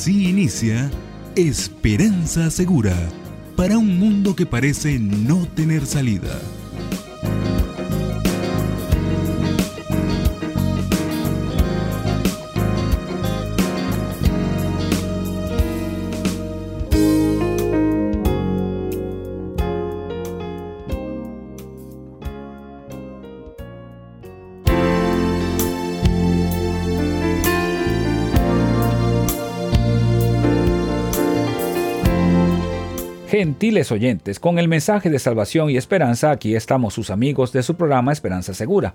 Así inicia Esperanza Segura para un mundo que parece no tener salida. Gentiles oyentes, con el mensaje de salvación y esperanza, aquí estamos sus amigos de su programa Esperanza Segura.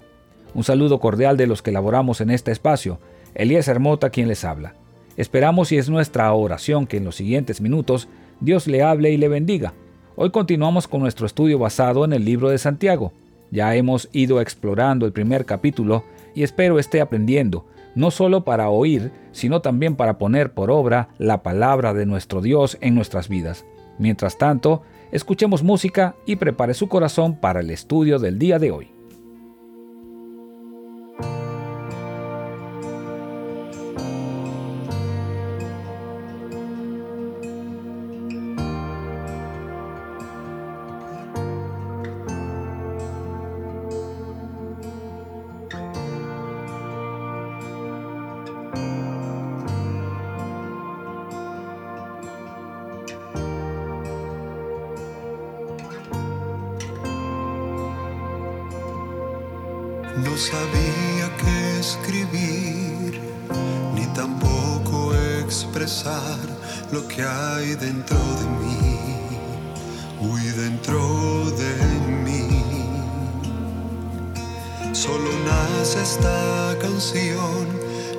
Un saludo cordial de los que laboramos en este espacio. Elías Hermota quien les habla. Esperamos y es nuestra oración que en los siguientes minutos Dios le hable y le bendiga. Hoy continuamos con nuestro estudio basado en el libro de Santiago. Ya hemos ido explorando el primer capítulo y espero esté aprendiendo, no solo para oír, sino también para poner por obra la palabra de nuestro Dios en nuestras vidas. Mientras tanto, escuchemos música y prepare su corazón para el estudio del día de hoy. No sabía qué escribir, ni tampoco expresar lo que hay dentro de mí, muy dentro de mí. Solo nace esta canción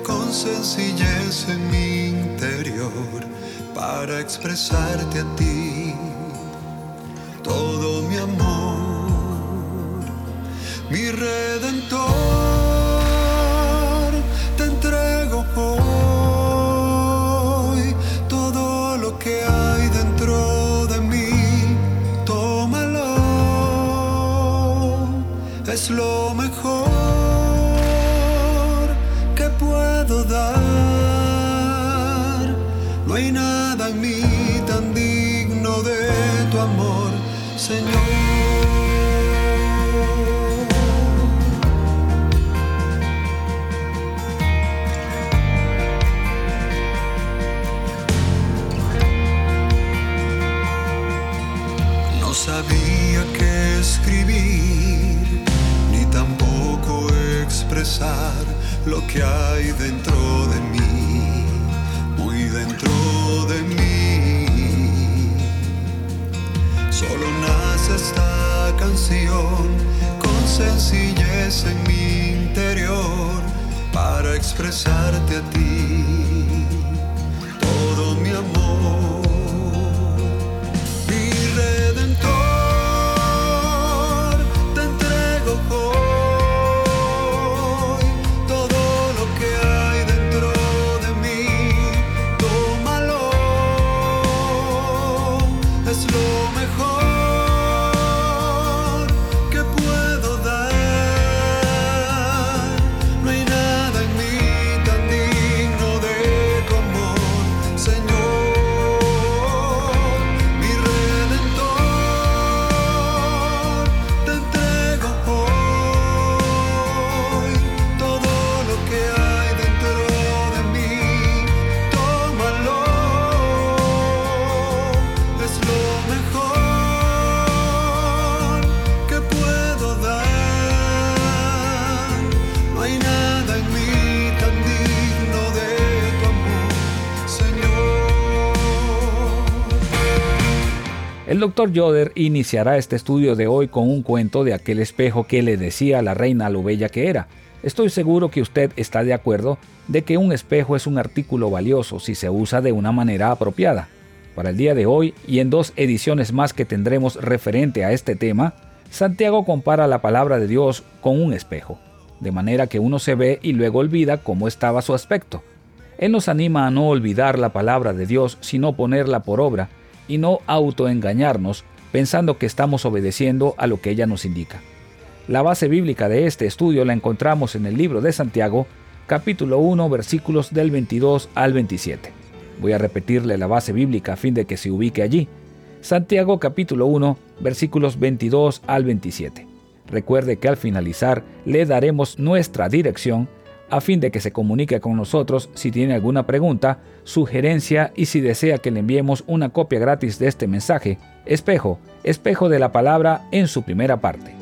con sencillez en mi interior para expresarte a ti todo mi amor mi redentor, te entrego hoy todo lo que hay dentro de mí, tómalo, es lo mejor que puedo dar, no hay nada sabía qué escribir, ni tampoco expresar lo que hay dentro de mí, muy dentro de mí. Solo nace esta canción con sencillez en mi interior para expresarte a ti El doctor Yoder iniciará este estudio de hoy con un cuento de aquel espejo que le decía a la reina lo bella que era. Estoy seguro que usted está de acuerdo de que un espejo es un artículo valioso si se usa de una manera apropiada. Para el día de hoy y en dos ediciones más que tendremos referente a este tema, Santiago compara la palabra de Dios con un espejo, de manera que uno se ve y luego olvida cómo estaba su aspecto. Él nos anima a no olvidar la palabra de Dios, sino ponerla por obra, y no autoengañarnos pensando que estamos obedeciendo a lo que ella nos indica. La base bíblica de este estudio la encontramos en el libro de Santiago, capítulo 1, versículos del 22 al 27. Voy a repetirle la base bíblica a fin de que se ubique allí. Santiago capítulo 1 versículos 22 al 27. Recuerde que al finalizar le daremos nuestra dirección a fin de que se comunique con nosotros si tiene alguna pregunta, sugerencia y si desea que le enviemos una copia gratis de este mensaje. Espejo, espejo de la palabra en su primera parte.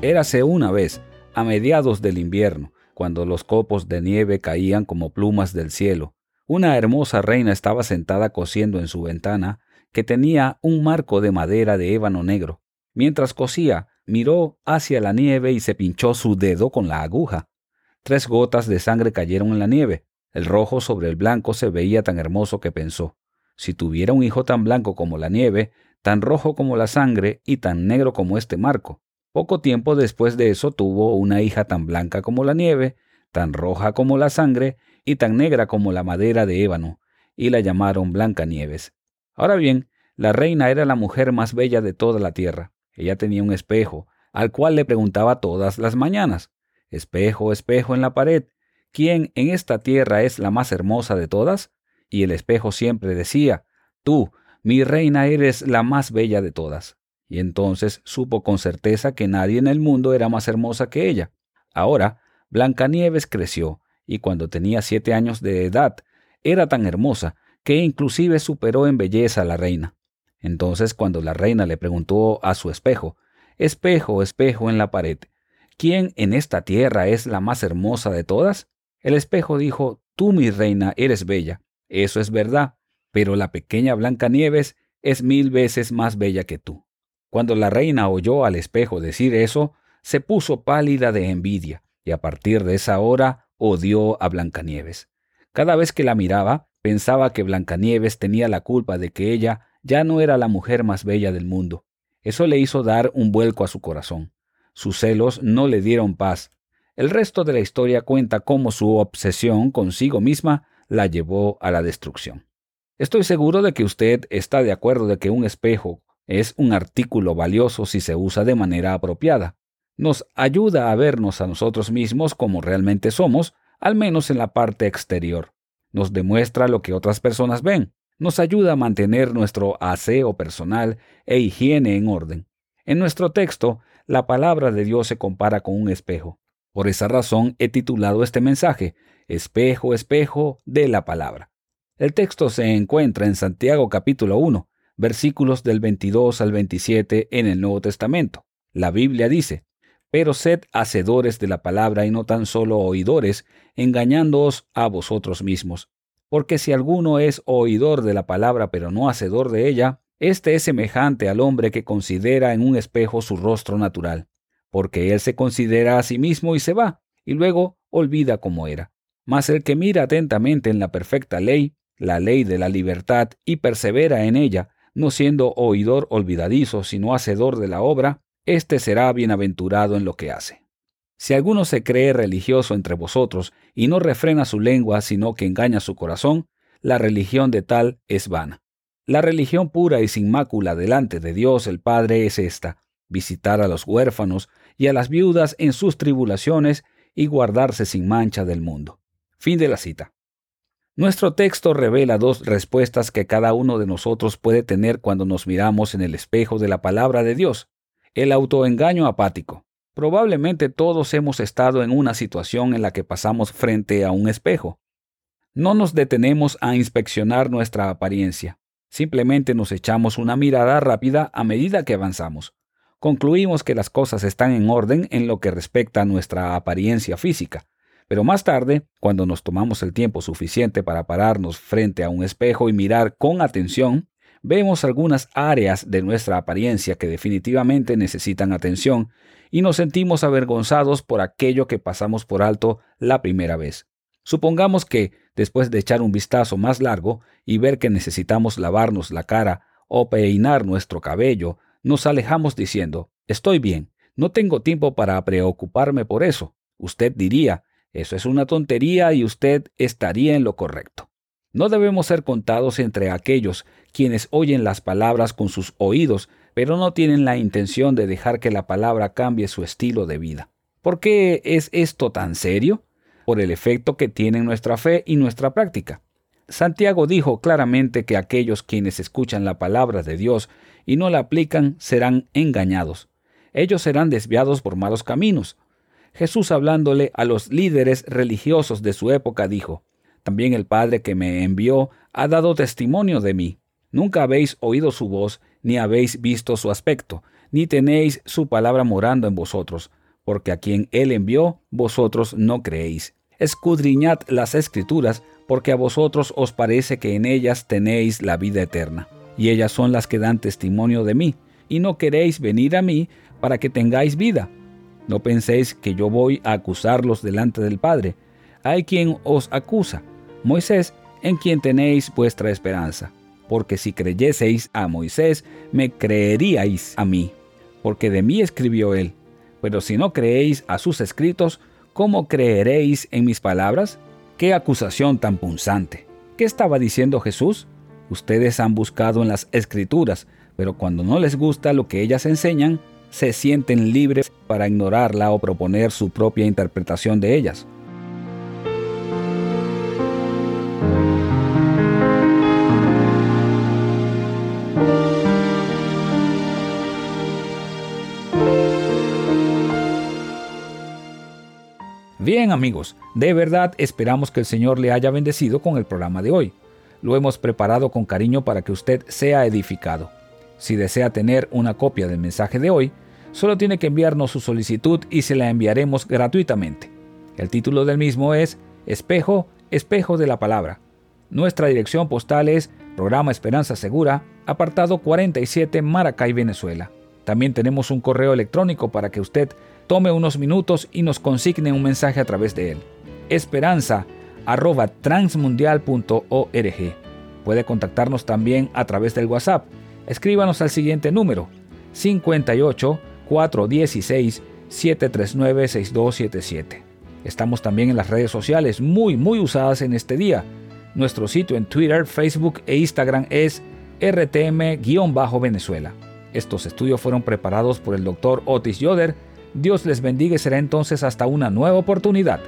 Érase una vez, a mediados del invierno, cuando los copos de nieve caían como plumas del cielo, una hermosa reina estaba sentada cosiendo en su ventana, que tenía un marco de madera de ébano negro. Mientras cosía, miró hacia la nieve y se pinchó su dedo con la aguja. Tres gotas de sangre cayeron en la nieve. El rojo sobre el blanco se veía tan hermoso que pensó, si tuviera un hijo tan blanco como la nieve, tan rojo como la sangre y tan negro como este marco. Poco tiempo después de eso tuvo una hija tan blanca como la nieve, tan roja como la sangre y tan negra como la madera de ébano, y la llamaron Blancanieves. Ahora bien, la reina era la mujer más bella de toda la tierra. Ella tenía un espejo, al cual le preguntaba todas las mañanas, Espejo, espejo en la pared, ¿quién en esta tierra es la más hermosa de todas? Y el espejo siempre decía, Tú, mi reina, eres la más bella de todas. Y entonces supo con certeza que nadie en el mundo era más hermosa que ella. Ahora, Blancanieves creció, y cuando tenía siete años de edad era tan hermosa que inclusive superó en belleza a la reina. Entonces cuando la reina le preguntó a su espejo, Espejo, espejo en la pared, ¿quién en esta tierra es la más hermosa de todas? El espejo dijo, Tú, mi reina, eres bella. Eso es verdad, pero la pequeña Blancanieves es mil veces más bella que tú. Cuando la reina oyó al espejo decir eso, se puso pálida de envidia, y a partir de esa hora odió a Blancanieves. Cada vez que la miraba, pensaba que Blancanieves tenía la culpa de que ella ya no era la mujer más bella del mundo. Eso le hizo dar un vuelco a su corazón. Sus celos no le dieron paz. El resto de la historia cuenta cómo su obsesión consigo misma la llevó a la destrucción. Estoy seguro de que usted está de acuerdo de que un espejo es un artículo valioso si se usa de manera apropiada nos ayuda a vernos a nosotros mismos como realmente somos, al menos en la parte exterior. Nos demuestra lo que otras personas ven. Nos ayuda a mantener nuestro aseo personal e higiene en orden. En nuestro texto, la palabra de Dios se compara con un espejo. Por esa razón he titulado este mensaje, Espejo, espejo de la palabra. El texto se encuentra en Santiago capítulo 1, versículos del 22 al 27 en el Nuevo Testamento. La Biblia dice, pero sed hacedores de la palabra y no tan solo oidores, engañándoos a vosotros mismos. Porque si alguno es oidor de la palabra pero no hacedor de ella, éste es semejante al hombre que considera en un espejo su rostro natural, porque él se considera a sí mismo y se va, y luego olvida cómo era. Mas el que mira atentamente en la perfecta ley, la ley de la libertad, y persevera en ella, no siendo oidor olvidadizo, sino hacedor de la obra, éste será bienaventurado en lo que hace. Si alguno se cree religioso entre vosotros y no refrena su lengua, sino que engaña su corazón, la religión de tal es vana. La religión pura y sin mácula delante de Dios el Padre es esta, visitar a los huérfanos y a las viudas en sus tribulaciones y guardarse sin mancha del mundo. Fin de la cita. Nuestro texto revela dos respuestas que cada uno de nosotros puede tener cuando nos miramos en el espejo de la palabra de Dios. El autoengaño apático. Probablemente todos hemos estado en una situación en la que pasamos frente a un espejo. No nos detenemos a inspeccionar nuestra apariencia. Simplemente nos echamos una mirada rápida a medida que avanzamos. Concluimos que las cosas están en orden en lo que respecta a nuestra apariencia física. Pero más tarde, cuando nos tomamos el tiempo suficiente para pararnos frente a un espejo y mirar con atención, vemos algunas áreas de nuestra apariencia que definitivamente necesitan atención y nos sentimos avergonzados por aquello que pasamos por alto la primera vez. Supongamos que, después de echar un vistazo más largo y ver que necesitamos lavarnos la cara o peinar nuestro cabello, nos alejamos diciendo, estoy bien, no tengo tiempo para preocuparme por eso. Usted diría, eso es una tontería y usted estaría en lo correcto. No debemos ser contados entre aquellos quienes oyen las palabras con sus oídos, pero no tienen la intención de dejar que la palabra cambie su estilo de vida. ¿Por qué es esto tan serio? Por el efecto que tiene nuestra fe y nuestra práctica. Santiago dijo claramente que aquellos quienes escuchan la palabra de Dios y no la aplican serán engañados. Ellos serán desviados por malos caminos. Jesús hablándole a los líderes religiosos de su época dijo, También el Padre que me envió ha dado testimonio de mí. Nunca habéis oído su voz, ni habéis visto su aspecto, ni tenéis su palabra morando en vosotros, porque a quien él envió, vosotros no creéis. Escudriñad las escrituras, porque a vosotros os parece que en ellas tenéis la vida eterna, y ellas son las que dan testimonio de mí, y no queréis venir a mí para que tengáis vida. No penséis que yo voy a acusarlos delante del Padre. Hay quien os acusa, Moisés, en quien tenéis vuestra esperanza. Porque si creyeseis a Moisés, me creeríais a mí, porque de mí escribió él. Pero si no creéis a sus escritos, ¿cómo creeréis en mis palabras? Qué acusación tan punzante. ¿Qué estaba diciendo Jesús? Ustedes han buscado en las escrituras, pero cuando no les gusta lo que ellas enseñan, se sienten libres para ignorarla o proponer su propia interpretación de ellas. Bien amigos, de verdad esperamos que el Señor le haya bendecido con el programa de hoy. Lo hemos preparado con cariño para que usted sea edificado. Si desea tener una copia del mensaje de hoy, solo tiene que enviarnos su solicitud y se la enviaremos gratuitamente. El título del mismo es Espejo, Espejo de la Palabra. Nuestra dirección postal es Programa Esperanza Segura, apartado 47 Maracay, Venezuela. También tenemos un correo electrónico para que usted tome unos minutos y nos consigne un mensaje a través de él. Esperanza arroba. Puede contactarnos también a través del WhatsApp. Escríbanos al siguiente número 58 416 739 6277. Estamos también en las redes sociales muy muy usadas en este día. Nuestro sitio en Twitter, Facebook e Instagram es RTM-Venezuela. Estos estudios fueron preparados por el doctor Otis Yoder Dios les bendiga y será entonces hasta una nueva oportunidad.